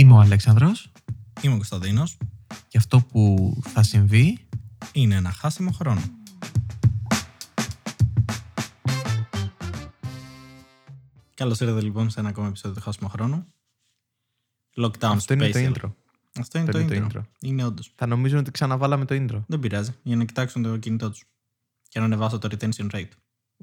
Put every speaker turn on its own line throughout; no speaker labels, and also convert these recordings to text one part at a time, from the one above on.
Είμαι ο Αλέξανδρος
Είμαι ο Κωνσταντίνος.
και αυτό που θα συμβεί
Είναι ένα χάσιμο χρόνο. Καλώς ήρθατε λοιπόν σε ένα ακόμα επεισόδιο του Χάσιμο Χρόνου. Lockdown
Αυτό είναι το
special.
intro.
Αυτό είναι
Αυτό
το,
είναι
intro.
το intro.
Είναι όντως.
Θα νομίζουν ότι ξαναβάλαμε το intro.
Δεν πειράζει. Για να κοιτάξουν το κινητό τους. Και να ανεβάσω το retention rate.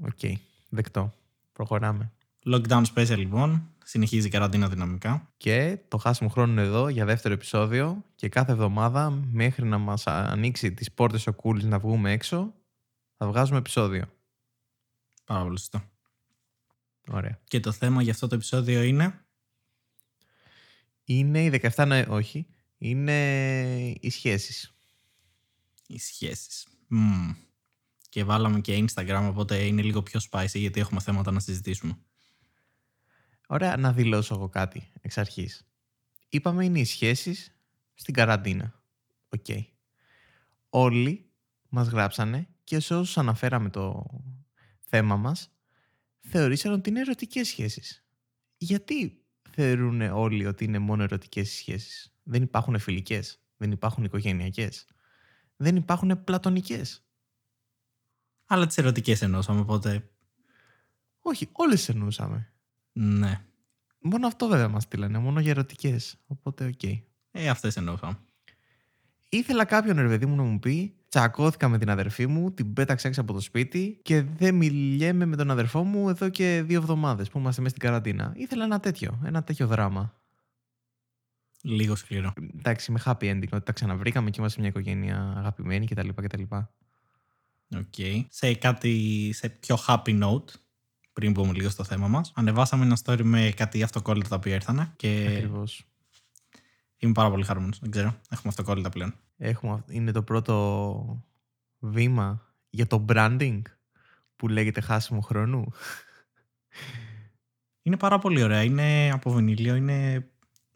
OK, δεκτό. Προχωράμε.
Lockdown special λοιπόν. Συνεχίζει η καραντίνα δυναμικά.
Και το χάσιμο χρόνο είναι εδώ για δεύτερο επεισόδιο και κάθε εβδομάδα μέχρι να μας ανοίξει τις πόρτες ο Κούλης να βγούμε έξω θα βγάζουμε επεισόδιο.
Πάρα πολύ σωστό.
Ωραία.
Και το θέμα για αυτό το επεισόδιο είναι;
Είναι οι 17 Νοε... όχι. Είναι οι σχέσεις.
οι σχέσεις. Μμμ. Και βάλαμε και Instagram, οπότε είναι λίγο πιο spicy γιατί έχουμε θέματα να συζητήσουμε.
Ωραία, να δηλώσω εγώ κάτι εξ αρχής. Είπαμε είναι οι σχέσεις στην καραντίνα. Οκ. Όλοι μας γράψανε και σε όσους αναφέραμε το θέμα μας θεωρήσαν ότι είναι ερωτικές σχέσεις. Γιατί θεωρούν όλοι ότι είναι μόνο ερωτικές οι σχέσεις; Δεν υπάρχουν φιλικές, δεν υπάρχουν οικογενειακές, δεν υπάρχουν πλατωνικές.
Αλλά τις ερωτικές εννοούσαμε, οπότε.
Όχι, όλες τις εννοούσαμε.
Ναι.
Μόνο αυτό βέβαια μας στείλανε, μόνο για ερωτικές. Οπότε οκ.
Ε, αυτές εννοούσαμε.
Ήθελα κάποιον ρε παιδί μου να μου πει τσακώθηκα με την αδερφή μου, την πέταξα έξω από το σπίτι και δεν μιλιέμαι με τον αδερφό μου εδώ και δύο εβδομάδες που είμαστε μέσα στην καραντίνα. Ήθελα ένα τέτοιο, ένα τέτοιο δράμα.
Λίγο σκληρό.
Εντάξει, με happy ending, ότι τα ξαναβρήκαμε και είμαστε μια οικογένεια αγαπημένη κτλ. κτλ.
Οκ. Σε κάτι. σε πιο happy note, πριν μπούμε λίγο στο θέμα μας, ανεβάσαμε ένα story με κάτι αυτοκόλλητα τα οποία ήρθανε και
Ακριβώς.
είμαι πάρα πολύ χαρούμενος. Δεν ξέρω. Έχουμε αυτοκόλλητα πλέον.
Έχουμε, αυ- είναι το πρώτο βήμα για το branding που λέγεται χάσιμο χρόνου.
Είναι πάρα πολύ ωραία. Είναι από βινίλιο, είναι.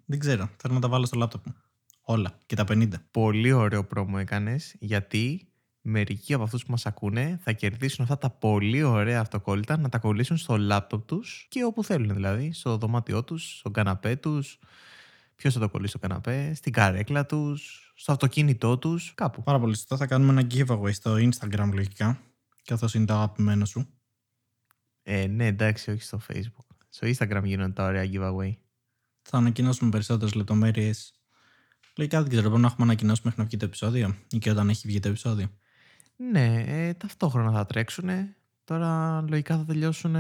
Δεν ξέρω. Θέλω να τα βάλω στο λάπτοπ μου. Όλα. Και τα 50.
Πολύ ωραίο πρόμο έκανες γιατί μερικοί από αυτούς που μας ακούνε θα κερδίσουν αυτά τα πολύ ωραία αυτοκόλλητα να τα κολλήσουν στο λάπτοπ τους και όπου θέλουν δηλαδή, στο δωμάτιό τους, στον καναπέ τους, ποιος θα το κολλήσει στο καναπέ, στην καρέκλα τους, στο αυτοκίνητό τους, κάπου.
Πάρα πολύ σωστά. Θα κάνουμε ένα giveaway στο Instagram λογικά. Καθώς είναι το αγαπημένο σου.
Ε, ναι, εντάξει, όχι στο facebook. Στο instagram γίνονται τα ωραία giveaway.
Θα ανακοινώσουμε περισσότερες λεπτομέρειες. Λογικά δεν ξέρω, μπορούμε να έχουμε ανακοινώσει μέχρι να βγει το επεισόδιο ή και όταν έχει βγει το επεισόδιο.
Ναι, ε, ταυτόχρονα θα τρέξουν. Τώρα λογικά θα τελειώσουν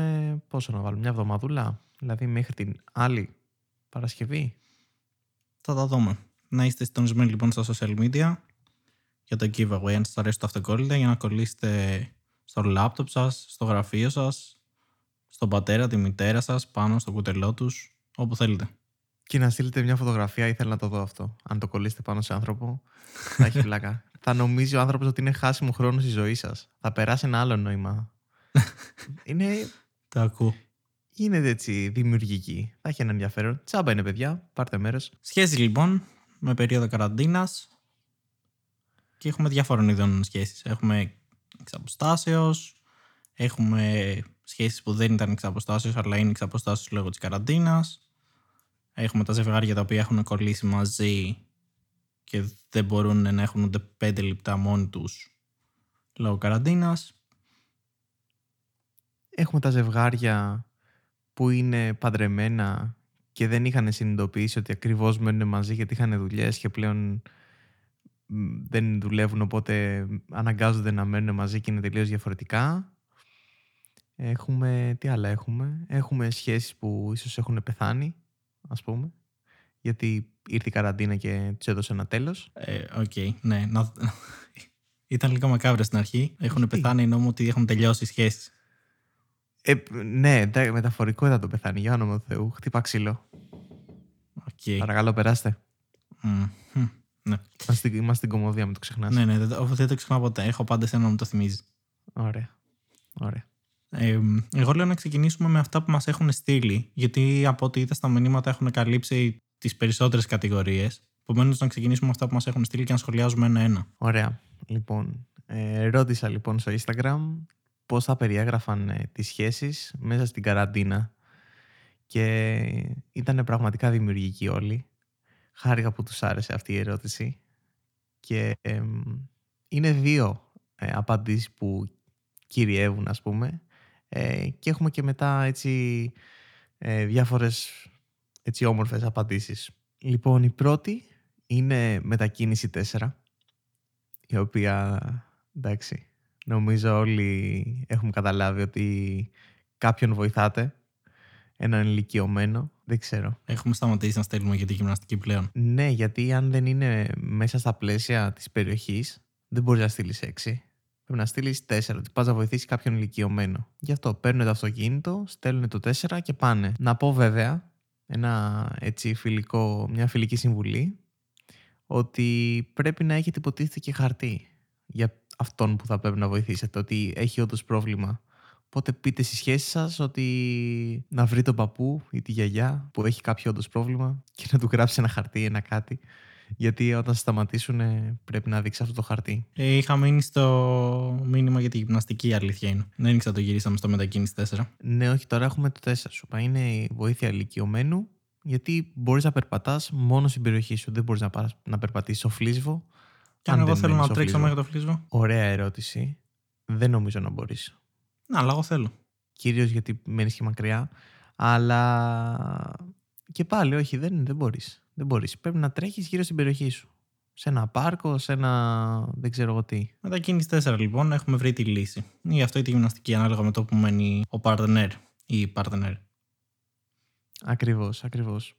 πόσο να βάλουμε, μια εβδομαδούλα. Δηλαδή μέχρι την άλλη Παρασκευή.
Θα τα δούμε. Να είστε συντονισμένοι λοιπόν στα social media για το giveaway, αν σας αρέσει το αυτοκόλλητα, για να κολλήσετε στο laptop σας, στο γραφείο σας, στον πατέρα, τη μητέρα σας, πάνω στο κουτελό τους, όπου θέλετε.
Και να στείλετε μια φωτογραφία, ήθελα να το δω αυτό. Αν το κολλήσετε πάνω σε άνθρωπο, θα έχει πλάκα. θα νομίζει ο άνθρωπος ότι είναι χάσιμο χρόνο στη ζωή σας. Θα περάσει ένα άλλο νόημα. είναι,
Το ακούω.
είναι έτσι δημιουργική. Θα έχει ένα ενδιαφέρον. Τσάμπα είναι, παιδιά. Πάρτε μέρος.
Σχέση λοιπόν με περίοδο καραντίνας και έχουμε διάφορων ειδών σχέσεις. Έχουμε εξ αποστάσεως, έχουμε σχέσεις που δεν ήταν εξ αποστάσεως, αλλά είναι εξ αποστάσεως λόγω της καραντίνας. Έχουμε τα ζευγάρια τα οποία έχουν κολλήσει μαζί και δεν μπορούν να έχουν ούτε πέντε λεπτά μόνοι τους λόγω καραντίνας.
Έχουμε τα ζευγάρια που είναι παντρεμένα και δεν είχαν συνειδητοποιήσει ότι ακριβώς μένουν μαζί γιατί είχαν δουλειές και πλέον μ, δεν δουλεύουν οπότε αναγκάζονται να μένουν μαζί και είναι τελείως διαφορετικά. Έχουμε, τι άλλα έχουμε; Έχουμε σχέσεις που ίσως έχουν πεθάνει, ας πούμε, γιατί ήρθε η καραντίνα και τους έδωσε ένα τέλος.
Ε, Οκ, ναι. Να... Ήταν λίγο μακάβριες στην αρχή. Έχουν
Γιατί;
πεθάνει ενώ ότι έχουν τελειώσει οι σχέσεις.
Ε, ναι, εντάξει, μεταφορικό ήταν το πεθάνει, για όνομα του Θεού. Χτύπα ξύλο.
Οκ.
Παρακαλώ, περάστε.
Μμμ. Μμ. Ναι.
Είμαστε, στην- είμαστε στην κωμωδία, μην το ξεχνάς.
ναι, ναι, δεν, το- δεν το ξεχνάω ποτέ. Έχω πάντα εσένα μου το θυμίζει.
Ωραία. Ωραία.
Ε, εγώ λέω να ξεκινήσουμε με αυτά που μας έχουν στείλει, γιατί από ό,τι είδα στα μηνύματα έχουν καλύψει τις περισσότερες κατηγορίες. Επομένως, να ξεκινήσουμε με αυτά που μας έχουν στείλει και να σχολιάζουμε ένα-ένα.
Ωραία. Λοιπόν, ε, ρώτησα λοιπόν στο Instagram πώς θα περιέγραφαν ε, τις σχέσεις μέσα στην καραντίνα και ήταν πραγματικά δημιουργικοί όλοι. Χάρηκα που τους άρεσε αυτή η ερώτηση. Και εμ, είναι δύο ε, απαντήσεις που κυριεύουν, ας πούμε. Ε, και έχουμε και μετά έτσι ε, διάφορες έτσι όμορφες απαντήσεις. Λοιπόν, η πρώτη είναι μετακίνηση 4, η οποία, εντάξει, νομίζω όλοι έχουμε καταλάβει ότι κάποιον βοηθάτε, έναν ηλικιωμένο, δεν ξέρω.
Έχουμε σταματήσει να στέλνουμε για τη γυμναστική πλέον.
Ναι, γιατί αν δεν είναι μέσα στα πλαίσια της περιοχής, δεν μπορείς να στείλεις 6. Πρέπει να στείλεις 4, ότι πας να βοηθήσεις κάποιον ηλικιωμένο. Γι' αυτό παίρνουν το αυτοκίνητο, στέλνουν το 4 και πάνε. Να πω βέβαια, ένα έτσι φιλικό, μια φιλική συμβουλή, ότι πρέπει να έχετε υποτίθεται και χαρτί για αυτόν που θα πρέπει να βοηθήσετε, ότι έχει όντως πρόβλημα. Οπότε πείτε στη σχέση σας ότι να βρει τον παππού ή τη γιαγιά που έχει κάποιο όντως πρόβλημα και να του γράψει ένα χαρτί, ένα κάτι. Γιατί όταν σταματήσουν ε, πρέπει να δείξεις αυτό το χαρτί.
Ε, είχα μείνει στο μήνυμα για τη γυμναστική, η αλήθεια είναι. Δεν ήξερα το γυρίσαμε στο μετακίνηση 4.
Ναι, όχι, τώρα έχουμε το 4 σου. είπα. Είναι η βοήθεια ηλικιωμένου, γιατί μπορείς να περπατάς μόνο στην περιοχή σου. Δεν μπορείς να, πας, να περπατήσεις στο φλίσβο.
Και αν
δεν
εγώ θέλω
μένεις
να
στο
τρέξω
φλίσβο.
μέχρι το φλίσβο.
Ωραία ερώτηση. Δεν νομίζω να μπορείς.
Να, αλλά εγώ θέλω.
Κυρίως γιατί μένεις και μακριά. Αλλά και πάλι, όχι, δεν, δεν μπορείς. Δεν μπορείς. Πρέπει να τρέχεις γύρω στην περιοχή σου. Σε ένα πάρκο, σε ένα. δεν ξέρω εγώ τι.
Μετακίνηση 4 λοιπόν, έχουμε βρει τη λύση. Ή αυτό ή τη γυμναστική, ανάλογα με το που μένει ο partner ή η partner.
Ακριβώς, ακριβώς.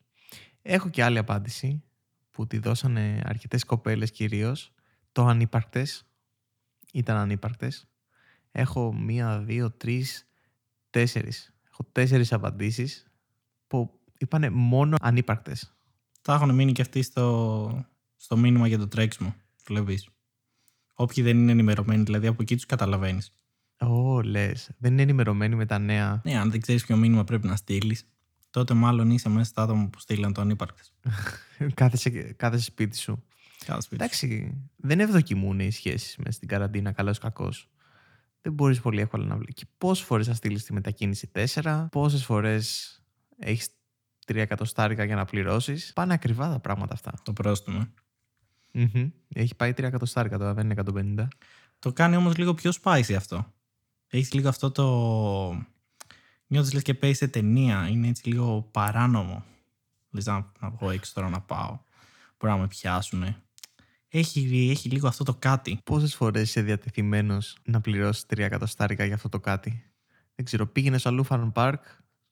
Έχω και άλλη απάντηση που τη δώσανε αρκετές κοπέλες κυρίως. Το ανύπαρκτες. Ήταν ανύπαρκτες. Έχω μία, δύο, τρεις, τέσσερις. Έχω τέσσερις απαντήσεις που είπανε μόνο ανύπαρκτες.
Θα έχουν μείνει και αυτοί στο, στο μήνυμα για το τρέξιμο. Βλέπεις. Όποιοι δεν είναι ενημερωμένοι, δηλαδή από εκεί τους καταλαβαίνεις.
Ω, λες. Δεν είναι ενημερωμένοι με τα νέα.
Ναι, αν δεν ξέρεις ποιο μήνυμα πρέπει να στείλεις, τότε μάλλον είσαι μέσα στα άτομα που στείλαν το ανύπαρκτες.
κάθεσαι, κάθεσαι σπίτι σου.
Κάθε σπίτι.
Εντάξει, δεν ευδοκιμούν οι σχέσεις μέσα στην καραντίνα, καλός κακός. Δεν μπορείς πολύ εύκολα να βλέπεις. Και πόσες φορές θα στείλεις τη μετακίνηση 4, πόσες φορές έχεις 3 εκατοστάρικα για να πληρώσεις. Πάνε ακριβά τα πράγματα αυτά.
Το πρόστιμο.
Μμμ. Έχει πάει 3 εκατοστάρικα τώρα, δεν είναι 150.
Το κάνει όμως λίγο πιο spicy αυτό. Έχεις λίγο αυτό το. Νιώθεις λες και παίζει σε ταινία. Είναι έτσι λίγο παράνομο. Λες να, να βγω έξω τώρα να πάω. Μπορεί να με πιάσουνε. Έχει, έχει λίγο αυτό το κάτι.
Πόσες φορές είσαι διατεθειμένος να πληρώσεις 3 εκατοστάρικα για αυτό το κάτι; Δεν ξέρω, πήγαινες στο Λούφαν Πάρκ,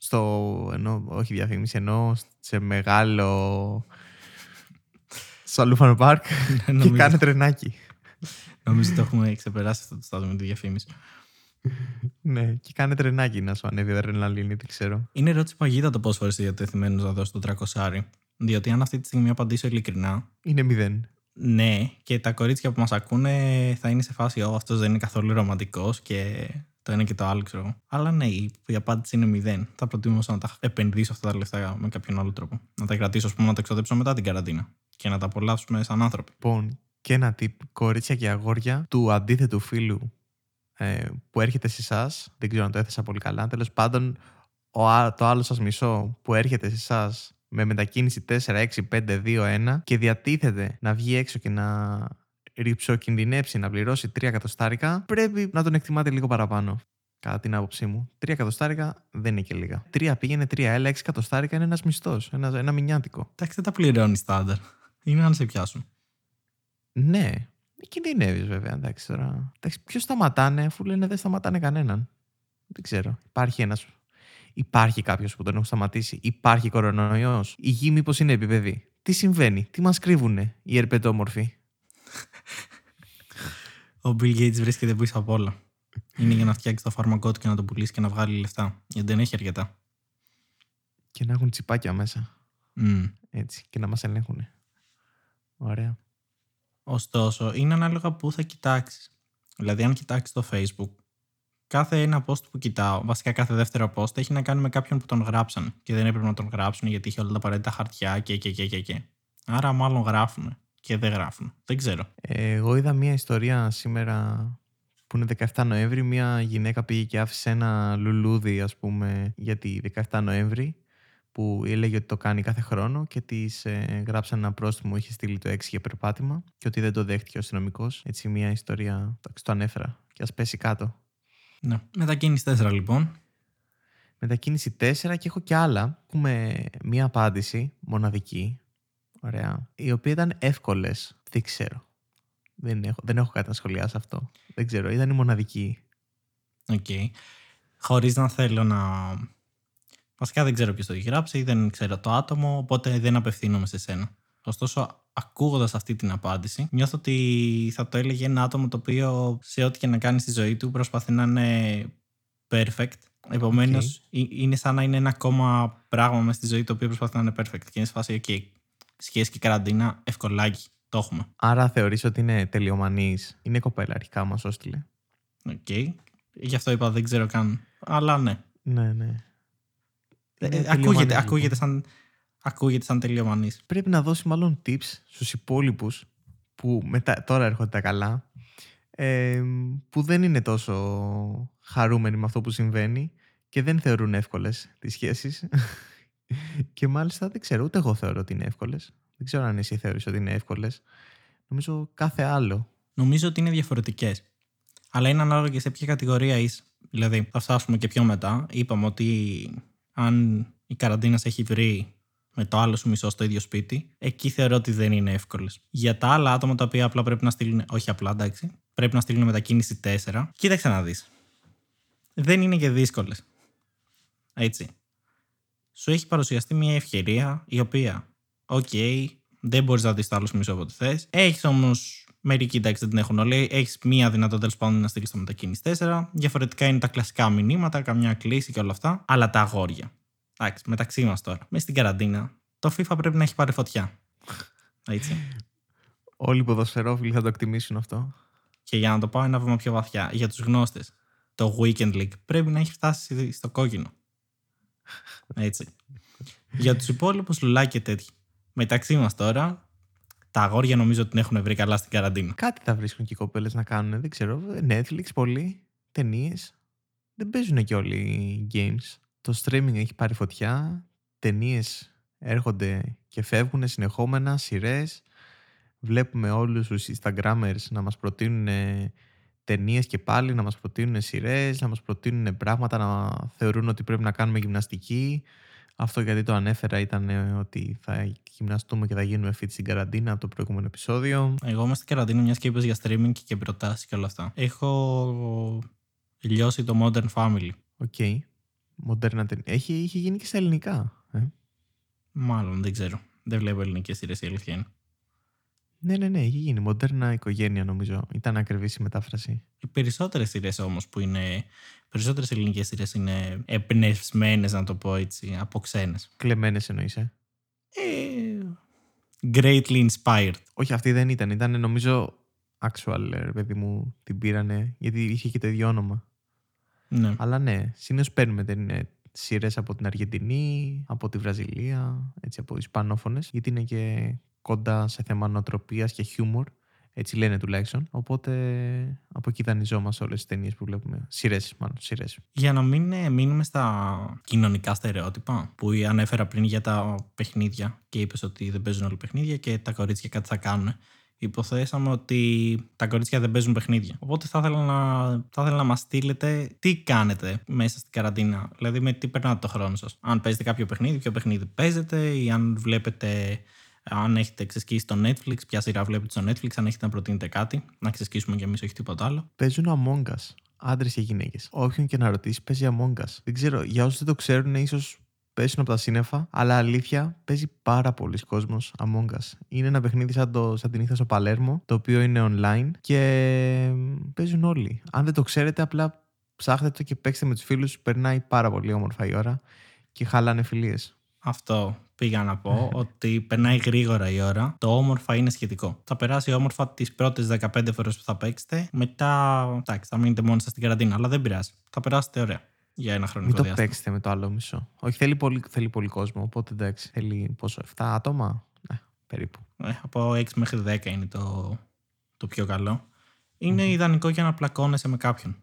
στο, ενώ, όχι διαφήμιση, ενώ σε μεγάλο... στο Λούφαν Πάρκ και
νομίζω,
κάνε τρενάκι.
νομίζω ότι έχουμε ξεπεράσει αυτό το στάδιο με τη διαφήμιση.
ναι, και κάνε τρενάκι να σου ανέβει αδρεναλίνη, δεν ξέρω.
Είναι ερώτηση παγίδα το πόσε φορέ είσαι διατεθειμένος να δώσει το 300. Διότι αν αυτή τη στιγμή απαντήσω ειλικρινά,
Είναι μηδέν.
ναι, και τα κορίτσια που μας ακούνε θα είναι σε φάση, Ω, αυτός δεν είναι καθόλου ρομαντικός και το ένα και το άλλο, ξέρω. Αλλά ναι, η, η απάντηση είναι μηδέν. Θα προτιμούσα να τα επενδύσω αυτά τα λεφτά με κάποιον άλλο τρόπο. Να τα κρατήσω, ας πούμε, να τα εξοδέψω μετά την καραντίνα. Και να τα απολαύσουμε σαν άνθρωποι.
Λοιπόν, και ένα tip, κορίτσια και αγόρια του αντίθετου φίλου ε, που έρχεται σε εσάς, δεν ξέρω αν το έθεσα πολύ καλά, τέλος πάντων ο, α- το άλλο σας μισό που έρχεται σε εσάς με μετακίνηση 4, 6, 5, 2, 1 και διατίθεται να βγει έξω και να ριψοκινδυνεύσει να πληρώσει 3 εκατοστάρικα, πρέπει να τον εκτιμάτε λίγο παραπάνω. Κατά την άποψή μου. 3 εκατοστάρικα δεν είναι και λίγα. 3 πήγαινε 3, έλα 6 εκατοστάρικα είναι ένας μισθός, ένα, ένα μηνιάτικο.
Εντάξει, δεν τα πληρώνεις στάνταρ. Είναι αν σε πιάσουν.
Ναι. Κινδυνεύεις βέβαια. Εντάξει τώρα. Εντάξει, ποιος σταματάνε, αφού λένε δεν σταματάνε κανέναν. Δεν ξέρω. Υπάρχει ένας. Υπάρχει κάποιος που τον έχουν σταματήσει. Υπάρχει κορονοϊός. Η γη μήπως είναι επιπεδή. Τι συμβαίνει, τι μας κρύβουνε οι ερπετόμορφοι;
Ο Bill Gates βρίσκεται πίσω από όλα. Είναι για να φτιάξει το φάρμακό του και να το πουλήσει και να βγάλει λεφτά. Γιατί δεν έχει αρκετά.
Και να έχουν τσιπάκια μέσα.
Μμ.
Έτσι. Και να μας ελέγχουν. Ωραία.
Ωστόσο, είναι ανάλογα που θα κοιτάξεις. Δηλαδή, αν κοιτάξεις το Facebook, κάθε ένα post που κοιτάω, βασικά κάθε δεύτερο post, έχει να κάνει με κάποιον που τον γράψαν. Και δεν έπρεπε να τον γράψουν γιατί είχε όλα τα απαραίτητα χαρτιά και, και, και, και, και. Άρα, μάλλον γράφουν και δεν γράφουν. Δεν ξέρω.
Ε, Εγώ είδα μία ιστορία σήμερα που είναι 17 Νοέμβρη. Μία γυναίκα πήγε και άφησε ένα λουλούδι, ας πούμε, για τη 17 Νοέμβρη που έλεγε ότι το κάνει κάθε χρόνο και της ε, γράψαν ένα πρόστιμο, είχε στείλει το 6 για περπάτημα και ότι δεν το δέχτηκε ο αστυνομικός. Έτσι, μια ιστορία. Εντάξει, το ανέφερα. Και ας πέσει κάτω.
Ναι. Μετακίνηση 4 λοιπόν.
Μετακίνηση 4 και έχω και άλλα. Έχουμε μία απάντηση μοναδική. Ωραία. Οι οποία ήταν εύκολες. Δεν ξέρω. Δεν έχω, δεν έχω κάτι να σχολιάσω αυτό. Δεν ξέρω. Ήταν η μοναδική.
OK. Okay. Χωρίς να θέλω να. Βασικά δεν ξέρω ποιος το έχει γράψει, δεν ξέρω το άτομο, οπότε δεν απευθύνομαι σε σένα. Ωστόσο, ακούγοντας αυτή την απάντηση, νιώθω ότι θα το έλεγε ένα άτομο το οποίο σε ό,τι και να κάνει στη ζωή του προσπαθεί να είναι perfect. Επομένως, είναι σαν να είναι ένα ακόμα πράγμα μέσα στη ζωή το οποίο προσπαθεί να είναι perfect. Και είναι σε φάση, OK, σχέση και καραντίνα, ευκολάκι. Το έχουμε.
Άρα θεωρείς ότι είναι τελειομανής. Είναι κοπέλα αρχικά μας έστειλε.
OK. Okay. Γι' αυτό είπα δεν ξέρω καν. Αλλά ναι.
Ναι, ναι.
Ε, ακούγεται, ακούγεται, σαν, ακούγεται σαν τελειομανής.
Πρέπει να δώσει μάλλον tips στους υπόλοιπους που μετά, τώρα έρχονται τα καλά ε, που δεν είναι τόσο χαρούμενοι με αυτό που συμβαίνει και δεν θεωρούν εύκολες τις σχέσεις και μάλιστα δεν ξέρω ούτε εγώ θεωρώ ότι είναι εύκολες δεν ξέρω αν εσύ θεωρείς ότι είναι εύκολες νομίζω κάθε άλλο
νομίζω ότι είναι διαφορετικές αλλά είναι ανάλογα και σε ποια κατηγορία είσαι δηλαδή θα φτάσουμε και πιο μετά είπαμε ότι αν η καραντίνα σε έχει βρει με το άλλο σου μισό στο ίδιο σπίτι, εκεί θεωρώ ότι δεν είναι εύκολες. Για τα άλλα άτομα τα οποία απλά πρέπει να στείλουν, όχι απλά εντάξει, πρέπει να στείλουν μετακίνηση 4, κοίταξε να δεις. Δεν είναι και δύσκολες. Έτσι. Σου έχει παρουσιαστεί μια ευκαιρία η οποία, OK, okay, δεν μπορείς να δεις το άλλο σου μισό ό,τι θες. Έχεις όμως Μερικοί εντάξει δεν την έχουν όλοι. Έχεις μία δυνατότητα τέλος πάντων να στείλεις το μετακίνηση 4. Διαφορετικά είναι τα κλασικά μηνύματα, καμιά κλήση και όλα αυτά. Αλλά τα αγόρια. Εντάξει, μεταξύ μας τώρα. Μες στην καραντίνα, το FIFA πρέπει να έχει πάρει φωτιά. Έτσι.
Όλοι οι ποδοσφαιρόφιλοι θα το εκτιμήσουν αυτό.
Και για να το πάω ένα βήμα πιο βαθιά, για τους γνώστες, το Weekend League πρέπει να έχει φτάσει στο κόκκινο. Έτσι. για τους υπόλοιπους λουλάκι και τέτοιοι. Μεταξύ μας τώρα, τα αγόρια νομίζω ότι την έχουν βρει καλά στην καραντίνα.
Κάτι θα βρίσκουν και οι κοπέλες να κάνουν. Δεν ξέρω. Netflix, πολύ. Ταινίες. Δεν παίζουν και όλοι οι games. Το streaming έχει πάρει φωτιά. Ταινίες έρχονται και φεύγουν συνεχόμενα, σειρές. Βλέπουμε όλους τους Instagrammers να μας προτείνουν ταινίες και πάλι, να μας προτείνουν σειρές, να μας προτείνουν πράγματα, να θεωρούν ότι πρέπει να κάνουμε γυμναστική. Αυτό γιατί το ανέφερα ήταν ε, ότι θα γυμναστούμε και θα γίνουμε fit στην καραντίνα από το προηγούμενο επεισόδιο.
Εγώ είμαι στην καραντίνα, μιας και είπες για streaming και προτάσεις και όλα αυτά. Έχω λιώσει το Modern Family.
OK. Okay. Μοντέρνα ταινία. Έχει, είχε γίνει και στα ελληνικά. Ε;
Μάλλον δεν ξέρω. Δεν βλέπω ελληνικές σειρές η αλήθεια είναι.
Ναι, ναι, ναι, έχει γίνει. Μοντέρνα οικογένεια νομίζω. Ήταν ακριβή η μετάφραση.
Οι περισσότερες σειρές όμως που είναι. Περισσότερες ελληνικές σειρές είναι εμπνευσμένες, να το πω έτσι, από ξένες.
Κλεμμένες εννοείς, ε;
ε. Greatly inspired.
Όχι, αυτή δεν ήταν. Ήταν νομίζω actual, ρε παιδί μου, την πήρανε. Γιατί είχε και το ίδιο όνομα.
Ναι.
Αλλά ναι, συνήθως παίρνουμε την, σειρές από την Αργεντινή, από τη Βραζιλία, έτσι από Ισπανόφωνες, γιατί είναι και κοντά σε θέμα νοοτροπία και χιούμορ. Έτσι λένε τουλάχιστον. Οπότε από εκεί δανειζόμαστε όλες τις ταινίες που βλέπουμε. Σειρές, μάλλον. Σειρές.
Για να μην ε, μείνουμε στα κοινωνικά στερεότυπα που ανέφερα πριν για τα παιχνίδια και είπες ότι δεν παίζουν όλοι παιχνίδια και τα κορίτσια κάτι θα κάνουν υποθέσαμε ότι τα κορίτσια δεν παίζουν παιχνίδια. Οπότε θα ήθελα να, θα ήθελα να μας στείλετε τι κάνετε μέσα στην καραντίνα. Δηλαδή, με τι περνάτε το χρόνο σας. Αν παίζετε κάποιο παιχνίδι, ποιο παιχνίδι παίζετε, ή αν βλέπετε. Αν έχετε ξεσκίσει το Netflix, ποια σειρά βλέπετε στο Netflix, αν έχετε να προτείνετε κάτι, να ξεσκίσουμε κι εμείς, όχι τίποτα άλλο.
Παίζουν Among Us. Άντρες και γυναίκες. Όποιον και να ρωτήσει, παίζει Among Us. Δεν ξέρω, για όσους δεν το ξέρουν, ίσως πέσουν από τα σύννεφα, αλλά αλήθεια παίζει πάρα πολλοί κόσμος Among Us. Είναι ένα παιχνίδι σαν, το, σαν την ήθα στο Παλέρμο, το οποίο είναι online και παίζουν όλοι. Αν δεν το ξέρετε, απλά ψάχνετε το και παίξτε με τους φίλους. Περνάει πάρα πολύ όμορφα η ώρα και χαλάνε φιλίες.
Αυτό πήγα να πω, ότι περνάει γρήγορα η ώρα. Το όμορφα είναι σχετικό. Θα περάσει όμορφα τις πρώτες 15 φορές που θα παίξετε. Μετά, εντάξει, θα μείνετε μόνοι σας στην καραντίνα, αλλά δεν πειράζει. Θα περάσετε ωραία για ένα χρονικό
Μην το παίξετε με το άλλο μισό. Όχι, θέλει πολύ, θέλει πολύ κόσμο. Οπότε εντάξει, θέλει πόσο, 7 άτομα; Ναι, περίπου.
Ε, από 6 μέχρι 10 είναι το, το πιο καλό. Είναι ιδανικό για να πλακώνεσαι με κάποιον.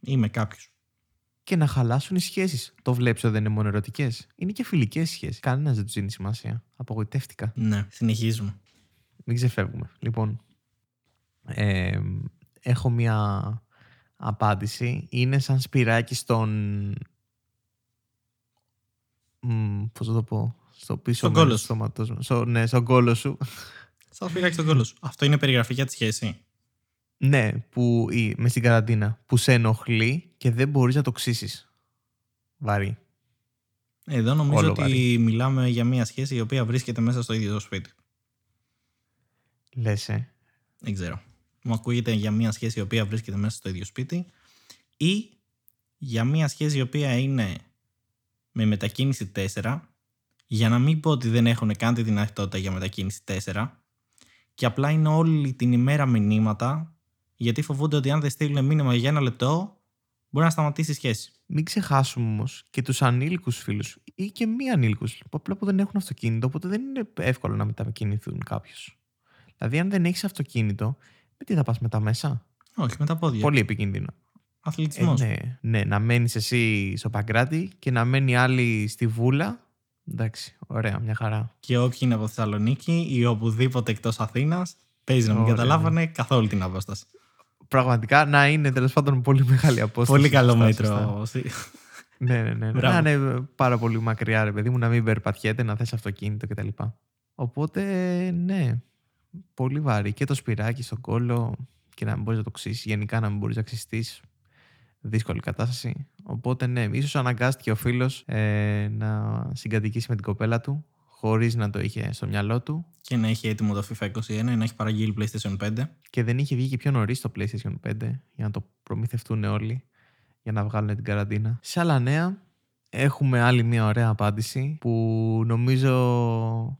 Ή με κάποιους.
Και να χαλάσουν οι σχέσεις. Το βλέπεις ότι δεν είναι μόνο ερωτικές. Είναι και φιλικές σχέσεις. Κανένας δεν τους δίνει σημασία. Απογοητεύτηκα.
Ναι, συνεχίζουμε.
Μην ξεφεύγουμε. Λοιπόν, ε, έχω μία απάντηση. Είναι σαν σπυράκι στον... Μ, πώς θα το πω. Στο πίσω
Στον
μέρος
κόλο
του στόματός μου. Στο, ναι, στον κόλο σου.
Σαν φυλάξει τον κόλλο σου. Αυτό είναι περιγραφή για τη σχέση.
Ναι, που, ή, μες στην καραντίνα. Που σε ενοχλεί και δεν μπορείς να το ξύσεις. Βαρύ.
Εδώ νομίζω
Όλο
ότι
βαρύ.
μιλάμε για μια σχέση η οποία βρίσκεται μέσα στο ίδιο το σπίτι.
Λες, ε.
Δεν ξέρω. Μου ακούγεται για μια σχέση η οποία βρίσκεται μέσα στο ίδιο σπίτι ή για μια σχέση η οποία είναι με μετακίνηση 4 για να μην πω ότι δεν έχουν καν τη δυνατότητα για μετακίνηση 4 και απλά είναι όλη την ημέρα μηνύματα γιατί φοβούνται ότι αν δεν στείλουν μήνυμα για ένα λεπτό μπορεί να σταματήσει η σχέση.
Μην ξεχάσουμε όμως και τους ανήλικους φίλους ή και μη ανήλικους. Απλά που δεν έχουν αυτοκίνητο, οπότε δεν είναι εύκολο να μετακινηθούν κάποιος. Δηλαδή, αν δεν έχεις αυτοκίνητο, με τι θα πας μετά μέσα;
Όχι, με τα πόδια.
Πολύ επικίνδυνο. Ε,
Αθλητισμός.
ναι, ναι, να μένεις εσύ στο Παγκράτη και να μένει άλλη στη Βούλα. Εντάξει, ωραία, μια χαρά.
Και όποιοι είναι από Θεσσαλονίκη ή οπουδήποτε εκτός Αθήνας, παίζει να μην
Ωραία,
καταλάβανε καθόλου την απόσταση.
Πραγματικά να είναι τέλος πάντων πολύ μεγάλη απόσταση.
Πολύ καλό
Σωστά,
μέτρο.
σωστά. Ναι, ναι, ναι. ναι.
Μπράβο.
Να είναι πάρα πολύ μακριά, ρε παιδί μου, να μην περπατιέται, να θες αυτοκίνητο κτλ. Οπότε, ναι, πολύ βαρύ. Και το σπυράκι στον κόλλο και να μην μπορείς να το ξύσεις. Γενικά να μην μπορείς να ξυστείς. Δύσκολη κατάσταση. Οπότε, ναι, ίσως αναγκάστηκε ο φίλος ε, να συγκατοικήσει με την κοπέλα του, χωρίς να το είχε στο μυαλό του.
Και να έχει έτοιμο το FIFA 21 ή να έχει παραγγείλει PlayStation 5.
Και δεν είχε βγει και πιο νωρίς το PlayStation 5 για να το προμηθευτούν όλοι για να βγάλουν την καραντίνα. Σε άλλα νέα, έχουμε άλλη μια ωραία απάντηση που νομίζω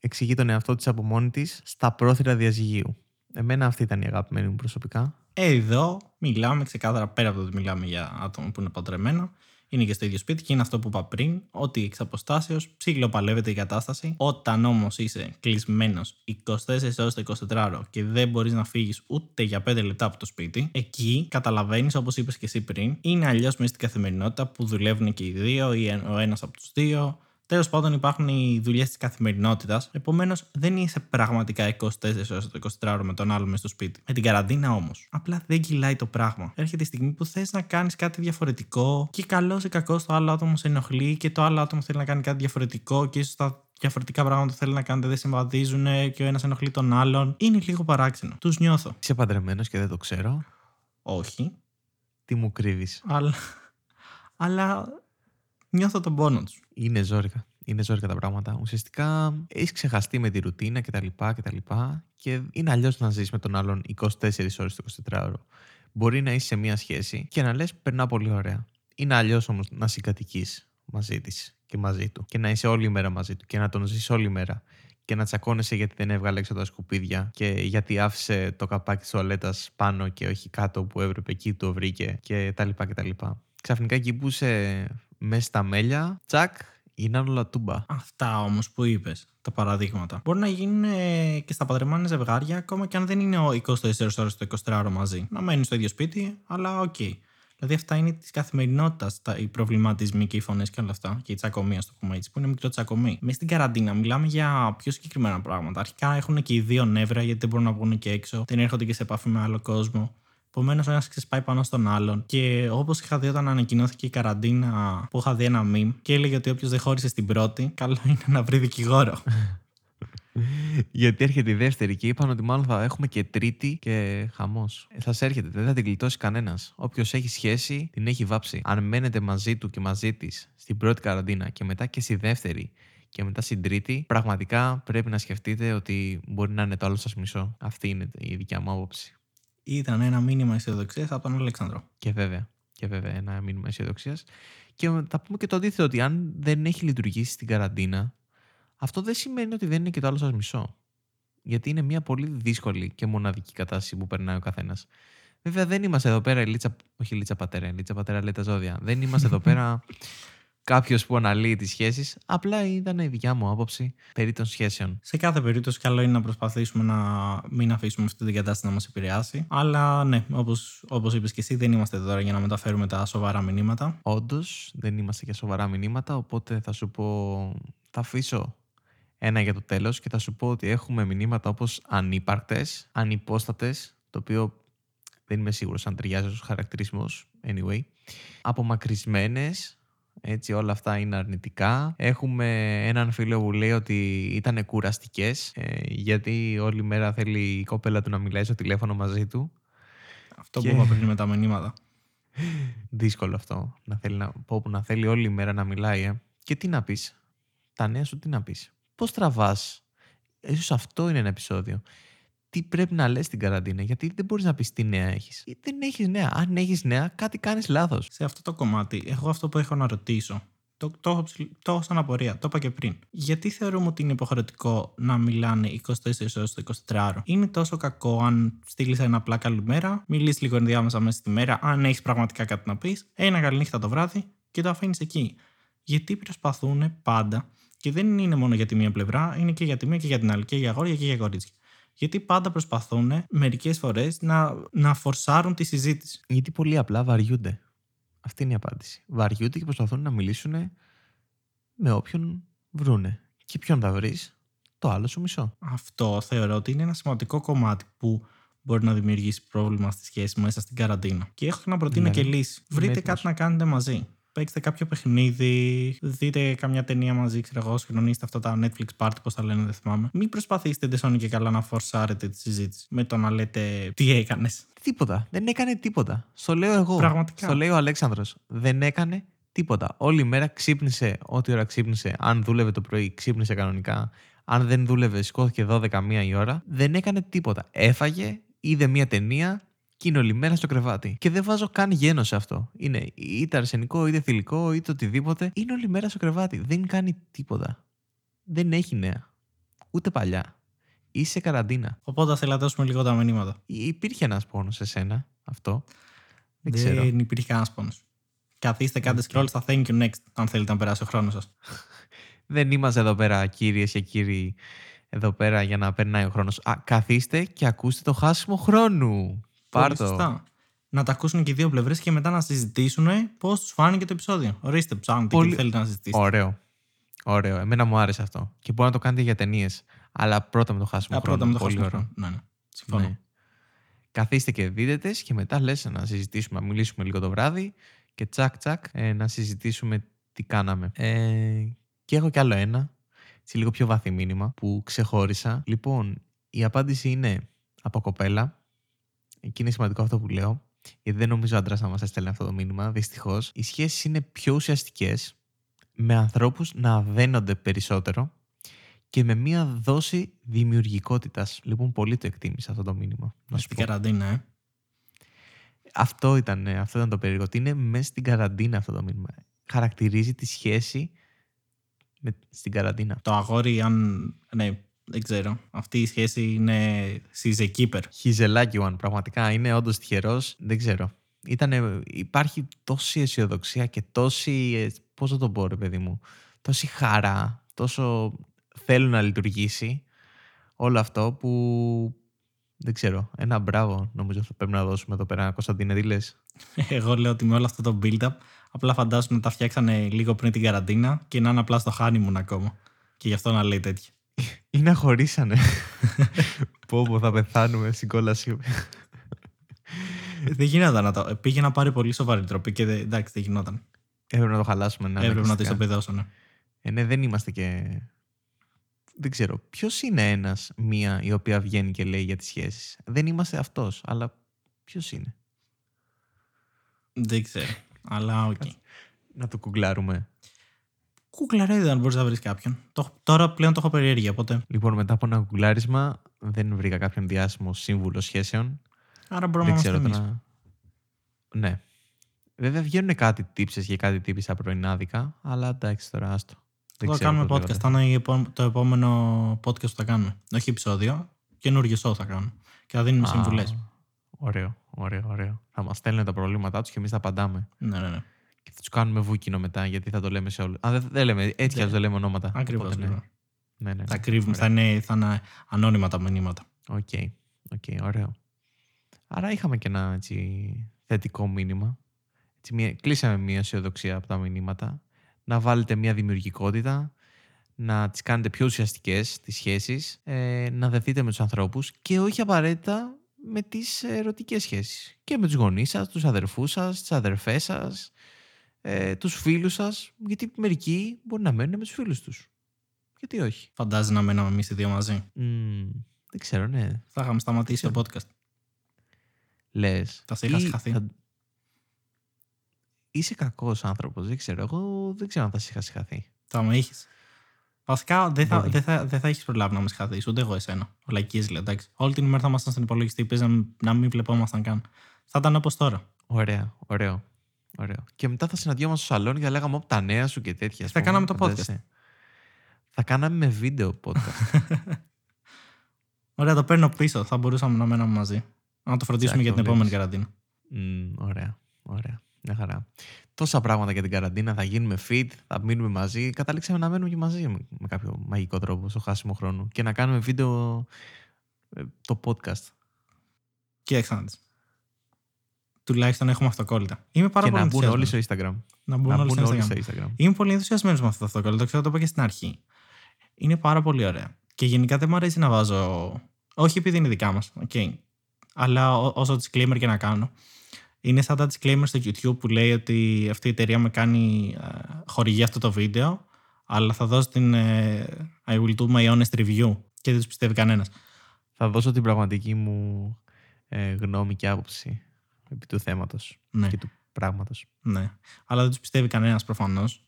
εξηγεί τον εαυτό της από μόνη της στα πρόθυρα διαζυγίου. Εμένα αυτή ήταν η αγαπημένη μου προσωπικά.
Εδώ μιλάμε ξεκάθαρα πέρα από το ότι μιλάμε για άτομα που είναι παντρεμένα. Είναι και στο ίδιο σπίτι και είναι αυτό που είπα πριν, ότι εξ αποστάσεως ψηλοπαλεύεται η κατάσταση. Όταν όμως είσαι κλεισμένος 24 ώρες το 24ωρο και δεν μπορείς να φύγεις ούτε για 5 λεπτά από το σπίτι, εκεί καταλαβαίνεις, όπως είπες και εσύ πριν, είναι αλλιώς μέσα στην καθημερινότητα που δουλεύουν και οι δύο ή ο ένας από τους δύο. Τέλος πάντων, υπάρχουν οι δουλειές της καθημερινότητας. Επομένως, δεν είσαι πραγματικά 24 ώρες το 24ωρο με τον άλλο μέσα στο σπίτι. Με την καραντίνα όμως, απλά δεν κυλάει το πράγμα. Έρχεται η στιγμή που θες να κάνεις κάτι διαφορετικό και καλός ή κακός το άλλο άτομο σε ενοχλεί και το άλλο άτομο θέλει να κάνει κάτι διαφορετικό και ίσως τα διαφορετικά πράγματα που θέλει να κάνετε δεν συμβαδίζουν και ο ένας ενοχλεί τον άλλον. Είναι λίγο παράξενο. Τους νιώθω.
Είσαι παντρεμένος και δεν το ξέρω.
Όχι,
Τι μου κρύβεις.
αλλά. αλλά νιώθω τον πόνο τους.
Είναι ζόρικα. Είναι ζόρικα τα πράγματα. Ουσιαστικά έχεις ξεχαστεί με τη ρουτίνα κτλ. Και, και είναι αλλιώς να ζεις με τον άλλον 24 ώρες το 24ωρο. Μπορεί να είσαι σε μία σχέση και να λες: Περνά πολύ ωραία. Είναι αλλιώς όμως να συγκατοικείς μαζί της και μαζί του και να είσαι όλη μέρα μαζί του και να τον ζεις όλη μέρα και να τσακώνεσαι γιατί δεν έβγαλε έξω τα σκουπίδια και γιατί άφησε το καπάκι της τουαλέτας πάνω και όχι κάτω που έπρεπε εκεί το βρήκε και τα λοιπά και τα λοιπά. Ξαφνικά εκεί που είσαι μέσα στα μέλια, τσακ, γίναν όλα τούμπα.
Αυτά όμως που είπες, τα παραδείγματα, μπορεί να γίνουν ε, και στα παντρεμένα ζευγάρια, ακόμα και αν δεν είναι ο 24 ώρες το 24ωρο μαζί. Να μένουν στο ίδιο σπίτι, αλλά οκ. Δηλαδή, αυτά είναι της καθημερινότητας, οι προβληματισμοί και οι φωνές και όλα αυτά. Και οι τσακωμοί, ας το πούμε έτσι, που είναι μικροτσακωμοί. Μέσα στην καραντίνα μιλάμε για πιο συγκεκριμένα πράγματα. Αρχικά έχουν και οι δύο νεύρα, γιατί δεν μπορούν να βγουν και έξω, δεν έρχονται και σε επαφή με άλλο κόσμο. Επομένως, ο ένας ξεσπάει πάνω στον άλλον. Και όπως είχα δει όταν ανακοινώθηκε η καραντίνα, που είχα δει ένα meme και έλεγε ότι όποιος δεν χώρισε στην πρώτη, καλό είναι να βρει δικηγόρο.
Γιατί έρχεται η δεύτερη και είπαν ότι μάλλον θα έχουμε και τρίτη και χαμός. Θα έρχεται, δεν θα την γλιτώσει κανένας. Όποιος έχει σχέση, την έχει βάψει. Αν μένετε μαζί του και μαζί της στην πρώτη καραντίνα και μετά και στη δεύτερη και μετά στην τρίτη, πραγματικά πρέπει να σκεφτείτε ότι μπορεί να είναι το άλλο σας μισό. Αυτή είναι η δικιά μου άποψη.
Ήταν ένα μήνυμα αισιοδοξίας από τον Αλέξανδρο.
Και βέβαια, και βέβαια ένα μήνυμα αισιοδοξίας. Και θα πούμε και το αντίθετο, ότι αν δεν έχει λειτουργήσει στην καραντίνα, αυτό δεν σημαίνει ότι δεν είναι και το άλλο σας μισό. Γιατί είναι μια πολύ δύσκολη και μοναδική κατάσταση που περνάει ο καθένας. Βέβαια, δεν είμαστε εδώ πέρα η Λίτσα. Όχι η Λίτσα Πατέρα, η Λίτσα Πατέρα λέει τα ζώδια. Δεν είμαστε εδώ πέρα κάποιος που αναλύει τις σχέσεις. Απλά ήταν η δικιά μου άποψη περί των σχέσεων.
Σε κάθε περίπτωση, καλό είναι να προσπαθήσουμε να μην αφήσουμε αυτή την κατάσταση να μας επηρεάσει. Αλλά ναι, όπως όπως είπες και εσύ, δεν είμαστε εδώ τώρα για να μεταφέρουμε τα σοβαρά μηνύματα.
Όντως, δεν είμαστε για σοβαρά μηνύματα. Οπότε θα σου πω. Θα αφήσω ένα για το τέλος και θα σου πω ότι έχουμε μηνύματα όπως ανύπαρκτες, ανυπόστατες, το οποίο δεν είμαι σίγουρος αν ταιριάζει ως χαρακτηρισμός, anyway. Απομακρυσμένες, έτσι όλα αυτά είναι αρνητικά. Έχουμε έναν φίλο που λέει ότι ήταν κουραστικές, ε, γιατί όλη μέρα θέλει η κοπέλα του να μιλάει στο τηλέφωνο μαζί του.
Αυτό και... που είπα πριν με τα μηνύματα.
Δύσκολο αυτό. Να θέλει, να, πω, να θέλει όλη μέρα να μιλάει. Ε. Και τι να πεις; Τα νέα σου τι να πεις; Πώς τραβάς; Ίσως αυτό είναι ένα επεισόδιο τι πρέπει να λες στην καραντίνα. Γιατί δεν μπορείς να πεις τι νέα έχεις. Δεν έχεις νέα. Αν έχεις νέα, κάτι κάνεις λάθος.
Σε αυτό το κομμάτι, εγώ αυτό που έχω να ρωτήσω. Το, το, το έχω σαν απορία, το είπα και πριν. Γιατί θεωρούμε ότι είναι υποχρεωτικό να μιλάνε 24 ώρες το 24ωρο. Είναι τόσο κακό αν στείλεις ένα απλά καλημέρα, μιλήσει λίγο ενδιάμεσα μέσα στη μέρα, αν έχεις πραγματικά κάτι να πεις, ένα καληνύχτα το βράδυ και το αφήνεις εκεί. Γιατί προσπαθούν πάντα, και δεν είναι μόνο για τη μία πλευρά, είναι και για τη μία και για την άλλη, και για αγόρια και για κορίτσια γιατί πάντα προσπαθούν μερικές φορές να, να φορσάρουν τη συζήτηση.
Γιατί πολύ απλά βαριούνται. Αυτή είναι η απάντηση. Βαριούνται και προσπαθούν να μιλήσουν με όποιον βρούνε. Και ποιον θα βρεις, το άλλο σου μισό.
Αυτό θεωρώ ότι είναι ένα σημαντικό κομμάτι που μπορεί να δημιουργήσει πρόβλημα στη σχέση μέσα στην καραντίνα. Και έχω να προτείνω ναι, και λύση. Βρείτε κάτι να κάνετε μαζί παίξτε κάποιο παιχνίδι, δείτε καμιά ταινία μαζί, ξέρω εγώ, συγχρονίστε αυτά τα Netflix party, πώς τα λένε, δεν θυμάμαι. Μην προσπαθήσετε εντεσόνι και καλά να φορσάρετε τη συζήτηση με το να λέτε τι έκανες.
Τίποτα. Δεν έκανε τίποτα. Στο λέω εγώ.
Πραγματικά.
Στο λέει ο Αλέξανδρος. Δεν έκανε τίποτα. Όλη μέρα ξύπνησε ό,τι ώρα ξύπνησε. Αν δούλευε το πρωί, ξύπνησε κανονικά. Αν δεν δούλευε, σηκώθηκε 12 μία η ώρα. Δεν έκανε τίποτα. Έφαγε, είδε μία ταινία, και είναι όλη μέρα στο κρεβάτι. Και δεν βάζω καν γένος σε αυτό. Είναι είτε αρσενικό, είτε θηλυκό, είτε οτιδήποτε. Είναι όλη μέρα στο κρεβάτι. Δεν κάνει τίποτα. Δεν έχει νέα. Ούτε παλιά. Είσαι σε καραντίνα.
Οπότε θέλω να δώσουμε λίγο τα μηνύματα.
Υπήρχε ένας πόνος σε σένα αυτό.
Δεν, δεν ξέρω. υπήρχε κανένα πόνος. Καθίστε, κάντε scroll στα thank you next, αν θέλετε να περάσει ο χρόνος σας.
δεν είμαστε εδώ πέρα, κυρίε και κύριοι, εδώ πέρα για να περνάει ο χρόνος. Καθίστε και ακούστε το χάσιμο χρόνου. Πάρτο.
Να τα ακούσουν και οι δύο πλευρές και μετά να συζητήσουν πώς τους φάνηκε το επεισόδιο. Ορίστε, ψάχνετε Πολύ... και θέλετε να συζητήσετε.
Ωραίο. Ωραίο. Εμένα μου άρεσε αυτό. Και μπορεί να το κάνετε για ταινίες. Αλλά πρώτα με το χάσιμο Α, χρόνο.
Πρώτα με το χάσιμο χρόνο. Ναι, ναι. Συμφωνώ. Ναι.
Καθίστε και δείτε και μετά λες να συζητήσουμε, να μιλήσουμε λίγο το βράδυ και τσακ τσακ ε, να συζητήσουμε τι κάναμε. Ε, και έχω κι άλλο ένα, σε λίγο πιο βαθύ μήνυμα που ξεχώρισα. Λοιπόν, η απάντηση είναι από κοπέλα και είναι σημαντικό αυτό που λέω, γιατί δεν νομίζω άντρας να μας έστελνε αυτό το μήνυμα. Δυστυχώς, οι σχέσεις είναι πιο ουσιαστικές με ανθρώπους να δένονται περισσότερο και με μία δόση δημιουργικότητας. Λοιπόν, πολύ το εκτίμησα αυτό το μήνυμα.
Μέσα στην καραντίνα, ε.
Αυτό ήταν, αυτό ήταν το περίεργο. Ότι είναι μέσα στην καραντίνα αυτό το μήνυμα. Χαρακτηρίζει τη σχέση με, στην καραντίνα.
Το αγόρι, αν. Ναι, δεν ξέρω. Αυτή η σχέση είναι she's a keeper.
He's a lucky one. Πραγματικά είναι όντως τυχερός. Δεν ξέρω. Ήτανε, υπάρχει τόση αισιοδοξία και τόση. Ε, Πώς θα το πω, ρε παιδί μου. Τόση χαρά. Τόσο θέλω να λειτουργήσει όλο αυτό που. Δεν ξέρω. Ένα μπράβο νομίζω θα πρέπει να δώσουμε εδώ πέρα. Κωνσταντίνε, τι λες;
Εγώ λέω ότι με όλο αυτό το build-up απλά φαντάζομαι να τα φτιάξανε λίγο πριν την καραντίνα και να είναι απλά στο μου ακόμα. Και γι' αυτό να λέει τέτοια.
Ή να χωρίσανε. πω πω θα πεθάνουμε στην κόλαση.
δεν γινόταν να το. Πήγε να πάρει πολύ σοβαρή τροπή και εντάξει δεν γινόταν.
Έπρεπε να το χαλάσουμε. Ναι,
Έπρεπε να το ισοπεδώσω, ναι.
Ε, ναι, δεν είμαστε και. Δεν ξέρω. Ποιος είναι ένας, μία η οποία βγαίνει και λέει για τις σχέσεις; Δεν είμαστε αυτός, αλλά ποιος είναι;
Δεν ξέρω. Αλλά OK. Okay.
Να το γκουγκλάρουμε.
Γκούγκλαρε δες αν μπορείς να βρεις κάποιον. Το, τώρα πλέον το έχω περιέργεια, οπότε.
Λοιπόν, μετά από ένα γκουγκλάρισμα δεν βρήκα κάποιον διάσημο σύμβουλο σχέσεων.
Άρα μπορούμε να
να... Ναι. Βέβαια βγαίνουν κάτι τύψει και κάτι τύπησα πρωινάδικα, αλλά εντάξει τώρα άστο.
Θα κάνουμε podcast. Θα είναι το επόμενο podcast που θα κάνουμε. Όχι επεισόδιο, καινούργιο show θα κάνουμε. Και θα δίνουμε συμβουλές.
Ωραίο, ωραίο, ωραίο. Θα μας στέλνουν τα προβλήματά τους και εμείς θα απαντάμε.
Ναι, ναι, ναι
Και θα τους κάνουμε βούκινο μετά, γιατί θα το λέμε σε όλου. Α, δεν, δεν λέμε, έτσι κι
Ναι.
αλλιώς δεν λέμε ονόματα.
Ακριβώς.
Οπότε, ναι. Ναι, ναι,
Τα
ναι.
κρύβουμε. Θα
Ωραία.
είναι, θα είναι ανώνυμα τα μηνύματα.
OK, OK, ωραίο. Άρα είχαμε και ένα έτσι, θετικό μήνυμα. Έτσι, μια, κλείσαμε μια αισιοδοξία από τα μηνύματα. Να βάλετε μια δημιουργικότητα, να τις κάνετε πιο ουσιαστικές τις σχέσεις, ε, να δεθείτε με τους ανθρώπους και όχι απαραίτητα με τις ερωτικές σχέσεις. Και με τους γονείς σας, τους αδερφούς σας, τις αδερφές σας, ε, τους φίλους σας, γιατί μερικοί μπορεί να μένουν με τους φίλους τους. Γιατί όχι.
Φαντάζει να μέναμε εμείς οι δύο μαζί.
Μμμ, δεν ξέρω, ναι.
Θα είχαμε σταματήσει το podcast.
Λες.
Θα σε είχα συγχαθεί.
Είσαι κακός άνθρωπος, δεν ξέρω. Εγώ δεν ξέρω αν θα σε είχα συγχαθεί.
Θα με είχες. Βασικά δεν θα,
Μπορεί.
δεν θα, δεν θα έχεις προλάβει να με σχαθείς, ούτε εγώ εσένα. Ο λαϊκής λέει, εντάξει. Όλη την ημέρα θα ήμασταν στον υπολογιστή, πες να, μην- να μην βλεπόμασταν καν. Θα ήταν όπως τώρα.
Ωραία, ωραίο. Ωραίο. Και μετά θα συναντιόμαστε στο σαλόνι και θα λέγαμε «Ωπ, τα νέα σου και τέτοια. ας
Θα
πούμε.
κάναμε το podcast.
Φαντάζεσαι. Θα κάναμε με βίντεο podcast.
Ωραία, το παίρνω πίσω. Θα μπορούσαμε να μέναμε μαζί. Να το φροντίσουμε
Τσακ,
για
το
την επόμενη
βλέπεις.
καραντίνα.
Μμ, ωραία, ωραία. Μια χαρά. Τόσα πράγματα για την καραντίνα. Θα γίνουμε fit, θα μείνουμε μαζί. Καταλήξαμε να μένουμε και μαζί με, με κάποιο μαγικό τρόπο στο χάσιμο χρόνου. Και να κάνουμε βίντεο ε, το podcast.
Κοίταξε να δεις. Τουλάχιστον έχουμε αυτοκόλλητα. Είμαι πάρα
και
πολύ
να μπουν όλοι
ενθουσιασμένος.
στο Instagram.
Να μπουν
να
όλοι
μπουν
στο
όλοι
Instagram.
στο Instagram.
Είμαι πολύ ενθουσιασμένος με αυτό το αυτοκόλλητο. Ξέρω, το είπα και στην αρχή. Είναι πάρα πολύ ωραία. Και γενικά δεν μου αρέσει να βάζω. Όχι επειδή είναι δικά μας, okay. αλλά ό- όσο disclaimer και να κάνω. Είναι σαν τα disclaimer στο YouTube που λέει ότι αυτή η εταιρεία με κάνει ε, χορηγεί αυτό το βίντεο, αλλά θα δώσω την ε, I will do my honest review και δεν τους πιστεύει κανένας.
Θα δώσω την πραγματική μου ε, γνώμη και άποψη επί του θέματος
Ναι,
και του πράγματος.
ναι. Αλλά δεν τους πιστεύει κανένας προφανώς.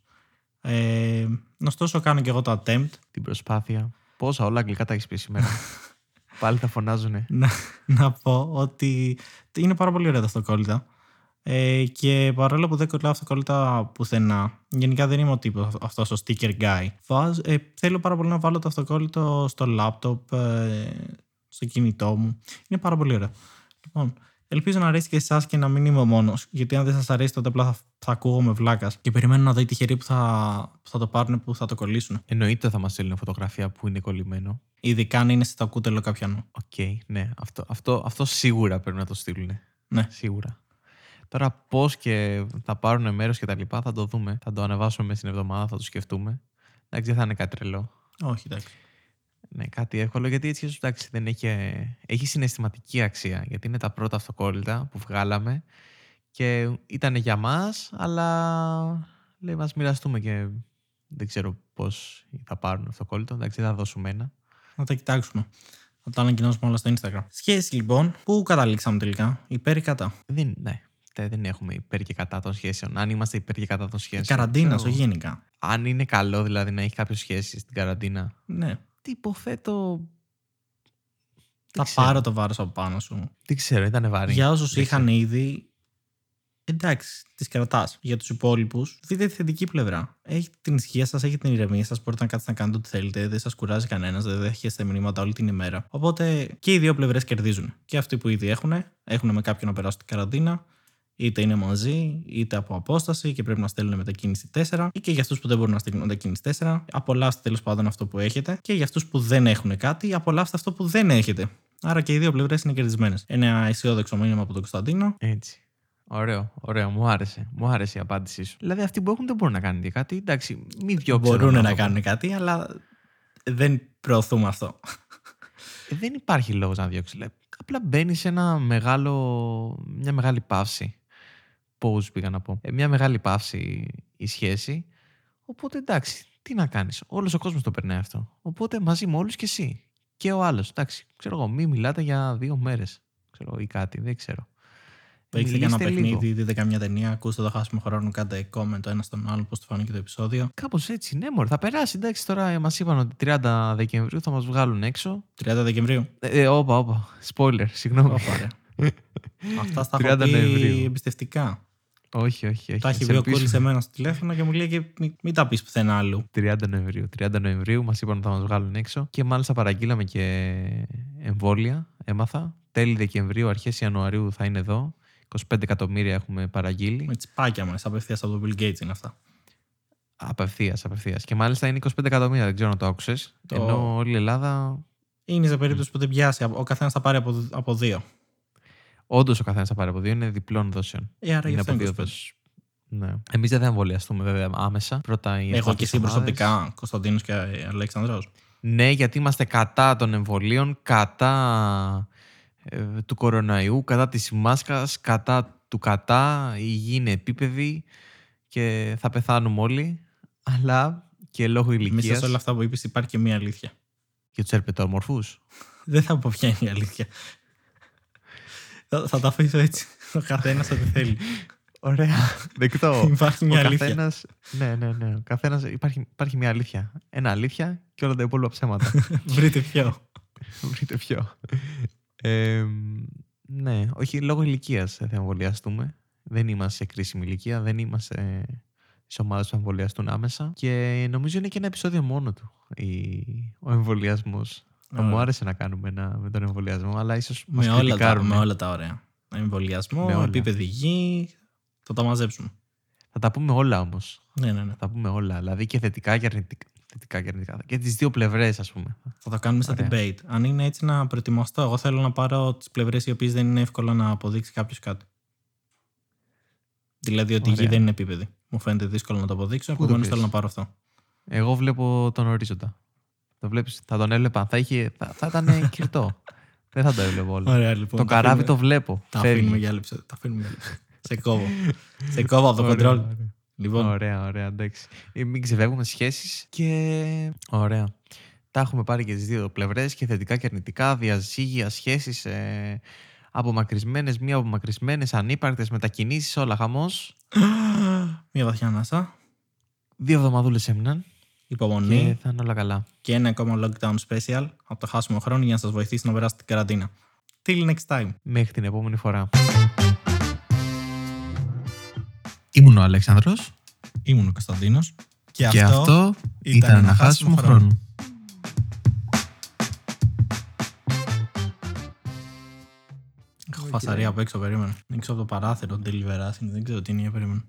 Ε, ωστόσο, κάνω και εγώ το attempt
Την προσπάθεια. Πόσα όλα αγγλικά τα έχεις πει σήμερα. Πάλι θα φωνάζουνε.
να, να πω ότι είναι πάρα πολύ ωραία τα αυτοκόλλητα. Ε, και παρόλο που δεν κολλάω αυτοκόλλητα πουθενά, γενικά δεν είμαι ο τύπος αυτός ο sticker guy. Βάζ, ε, θέλω πάρα πολύ να βάλω το αυτοκόλλητο στο laptop, ε, στο κινητό μου. Είναι πάρα πολύ ωραία. Λοιπόν, ελπίζω να αρέσει και εσάς και να μην είμαι ο μόνος. Γιατί αν δεν σας αρέσει, τότε απλά θα, θα ακούγομαι βλάκας. Και περιμένω να δω οι τυχεροί που θα, που θα το πάρουν, που θα το κολλήσουν.
Εννοείται θα μας στείλουν φωτογραφία που είναι κολλημένο.
Ειδικά αν είναι στο κούτελο κάποιανού.
Οκ, ναι. Αυτό, αυτό, αυτό σίγουρα πρέπει να το στείλουν.
Ναι.
Σίγουρα. Τώρα πώς και θα πάρουν μέρος και τα λοιπά θα το δούμε. Θα το ανεβάσουμε μέσα στην εβδομάδα, θα το σκεφτούμε. Εντάξει, δεν θα είναι κάτι τρελό.
Όχι, εντάξει.
Ναι, κάτι εύκολο γιατί έτσι ίσως, εντάξει, δεν έχει, ε, έχει συναισθηματική αξία. Γιατί είναι τα πρώτα αυτοκόλλητα που βγάλαμε και ήταν για μας, αλλά λέει μας μοιραστούμε και δεν ξέρω πώς θα πάρουν αυτοκόλλητο. Εντάξει, θα δώσουμε ένα.
Να τα κοιτάξουμε. Θα τα ανακοινώσουμε όλα στο Instagram. Σχέση λοιπόν, πού καταλήξαμε τελικά, υπέρ ή κατά;
Δεν, ναι, τε- δεν έχουμε υπέρ και κατά των σχέσεων. Αν είμαστε υπέρ και κατά των
Η
σχέσεων.
καραντίνας,
ξέρω,
όχι γενικά.
Αν είναι καλό δηλαδή να έχει κάποιο σχέση στην καραντίνα,
Ναι.
Τι υποθέτω.
Θα
ξέρω.
πάρω το βάρος από πάνω σου.
Δεν ξέρω, ήταν βαρύ.
Για όσους
Δεν
είχαν
ξέρω.
ήδη. Εντάξει, τις κρατάς. Για τους υπόλοιπους, δείτε τη θετική πλευρά. Έχετε την ησυχία σας, έχετε την ηρεμία σας, μπορείτε να κάτσετε να κάνετε ό,τι θέλετε, δεν σας κουράζει κανένας, δεν δέχεστε μηνύματα όλη την ημέρα. Οπότε και οι δύο πλευρές κερδίζουν. Και αυτοί που ήδη έχουν, έχουν με κάποιον να περάσουν την καραντίνα, είτε είναι μαζί, είτε από απόσταση και πρέπει να στέλνουν μετακίνηση 4, ή και για αυτούς που δεν μπορούν να στείλουν μετακίνηση 4, απολαύστε τέλος πάντων αυτό που έχετε, και για αυτούς που δεν έχουν κάτι, απολαύστε αυτό που δεν έχετε. Άρα και οι δύο πλευρές είναι κερδισμένες. Ένα αισιόδοξο μήνυμα από τον Κωνσταντίνο.
Έτσι. Ωραίο, ωραίο. Μου άρεσε. Μου άρεσε η απάντησή σου. Δηλαδή, αυτοί που έχουν δεν μπορούν να κάνουν και κάτι. Εντάξει, μην διώξουν.
Μπορούν
τον
να
άνθρωπο.
κάνουν κάτι, αλλά δεν προωθούμε αυτό.
Ε, δεν υπάρχει λόγος να διώξεις. Δηλαδή, απλά μπαίνεις σε ένα μεγάλο, μια μεγάλη παύση. Πώς πήγα να πω. Ε, μια μεγάλη παύση η σχέση. Οπότε εντάξει, τι να κάνεις. Όλος ο κόσμος το περνάει αυτό. Οπότε μαζί με όλους και εσύ. Και ο άλλος. Εντάξει, ξέρω εγώ, μην μιλάτε για δύο μέρες. Ξέρω ή κάτι, δεν ξέρω.
Παίξτε και ένα
Μιλήστε λίγο.
παιχνίδι, δείτε καμιά ταινία, ακούστε το χάσιμο χρόνο, κάντε comment το ένα στον άλλο, πώς το φάνηκε το επεισόδιο.
Κάπως έτσι, ναι, μωρέ. Θα περάσει. Εντάξει, τώρα μας είπαν ότι 30 Δεκεμβρίου θα μας βγάλουν έξω.
30 Δεκεμβρίου.
Ε, ε, όπα, όπα. Spoiler, συγγνώμη.
Ωπα, ρε. Αυτά στα
30
έχω πει
Νοεμβρίου.
εμπιστευτικά.
Όχι, όχι, όχι.
Τα έχει
Ας
πει ο
ελπίσουμε.
Κούλη σε μένα στο τηλέφωνο και μου λέει και μην, μην τα πεις πουθενά αλλού.
30 Νοεμβρίου. 30 Νοεμβρίου μας είπαν ότι θα μας βγάλουν έξω και μάλιστα παραγγείλαμε και εμβόλια. Έμαθα. Τέλη Δεκεμβρίου, αρχές Ιανουαρίου θα είναι εδώ. 25 εκατομμύρια έχουμε παραγγείλει.
Με τσπάκια μας, απευθείας από τον Bill Gates είναι αυτά.
Απευθείας, απευθείας. Και μάλιστα είναι 25 εκατομμύρια, δεν ξέρω αν το άκουσες.
Το-
Ενώ όλη η Ελλάδα.
Είναι σε περίπτωση που δεν πιάσει. Ο καθένας θα πάρει από, από δύο.
Όντως ο καθένας θα πάρει από δύο, είναι διπλών δόσεων.
Ε, άρα γι'
είναι
αυτό
από
είναι
δύο
25.
δόσει. Ναι. Εμείς δεν θα εμβολιαστούμε βέβαια άμεσα. Πρώτα οι
Εγώ
ευπάθεις
και εσύ
ομάδες.
προσωπικά, Κωνσταντίνος και Αλέξανδρος.
Ναι, γιατί είμαστε κατά των εμβολίων, κατά ε, του κοροναϊού, κατά της μάσκας, κατά του κατά, η γη είναι επίπεδη και θα πεθάνουμε όλοι, αλλά και λόγω
Μέσα
ηλικίας
σε όλα αυτά που είπες, υπάρχει και μία αλήθεια.
και τους ερπετόμορφους.
Δεν θα πω ποια είναι η αλήθεια. Θα, θα τα αφήσω έτσι. Ο καθένας ό,τι θέλει.
Ωραία, δεκτό.
Υπάρχει μια
ο
αλήθεια.
καθένας, ναι, ναι, ναι. Ο καθένας, υπάρχει, υπάρχει μια αλήθεια. Ένα αλήθεια και όλα τα υπόλοιπα ψέματα.
Βρείτε ποιο.
Βρείτε ποιο. Ε, ναι, όχι λόγω ηλικίας θα εμβολιαστούμε. Δεν είμαστε σε κρίσιμη ηλικία, δεν είμαστε σε ομάδες που θα εμβολιαστούν άμεσα. Και νομίζω είναι και ένα επεισόδιο μόνο του η- ο εμβολιασμός. Θα μου
Ωραία.
άρεσε να κάνουμε ένα με τον εμβολιασμό, αλλά ίσως
με, όλα τα, με όλα τα ωραία. Εμβολιασμό,
Με όλα.
επίπεδη γη. Θα τα μαζέψουμε.
Θα τα πούμε όλα όμως.
Ναι, ναι, ναι.
Θα τα πούμε όλα. Δηλαδή και θετικά και αρνητικά. Θετικά και αρνητικά. Και τις δύο πλευρές, ας πούμε.
Θα το κάνουμε στα
Ωραία.
debate. Αν είναι έτσι να προετοιμαστώ, εγώ θέλω να πάρω τις πλευρές οι οποίες δεν είναι εύκολο να αποδείξει κάποιος κάτι. Δηλαδή ότι η γη
Ωραία.
δεν είναι επίπεδη. Μου φαίνεται δύσκολο να το αποδείξω,
Πού το
επομένως
πες;
θέλω να πάρω αυτό.
Εγώ βλέπω τον ορίζοντα. Το βλέπεις, θα τον έβλεπα. Θα, είχε, θα, θα ήταν κυρτό. Δεν θα το έβλεπα όλο.
Ωραία, λοιπόν.
το
τα
καράβι
αφήνουμε-
το βλέπω.
Τα
Φεύγει.
αφήνουμε για άλλη ψε- Τα αφήνουμε για άλλη ψε- Σε κόβω. Σε κόβω από το
Ωραία,
κοντρόλ.
ωραία.
Λοιπόν,
Ωραία, ωραία, εντάξει. Ε, Μην ξεφεύγουμε σχέσεις και. Ωραία. Τα έχουμε πάρει και τις δύο πλευρές και θετικά και αρνητικά, διαζύγια, σχέσεις ε, απομακρυσμένες, μη απομακρυσμένες, ανύπαρκτες, μετακινήσεις, όλα χαμός.
μια βαθιά ανάσα.
Δύο εβδομαδούλες έμειναν
Υπομονή.
και θα είναι όλα καλά.
και ένα ακόμα lockdown special από το χάσιμο χρόνο για να σας βοηθήσει να περάσετε την καραντίνα. Till next time.
Μέχρι την επόμενη φορά. Ήμουν ο Αλέξανδρος
Ήμουν ο Κωνσταντίνος και,
και αυτό ήταν ένα χάσιμο χρόνο.
Έχω φασαρία από έξω, περίμενα. Έξω από το παράθυρο, delivery, δεν ξέρω τι είναι, για περίμενα.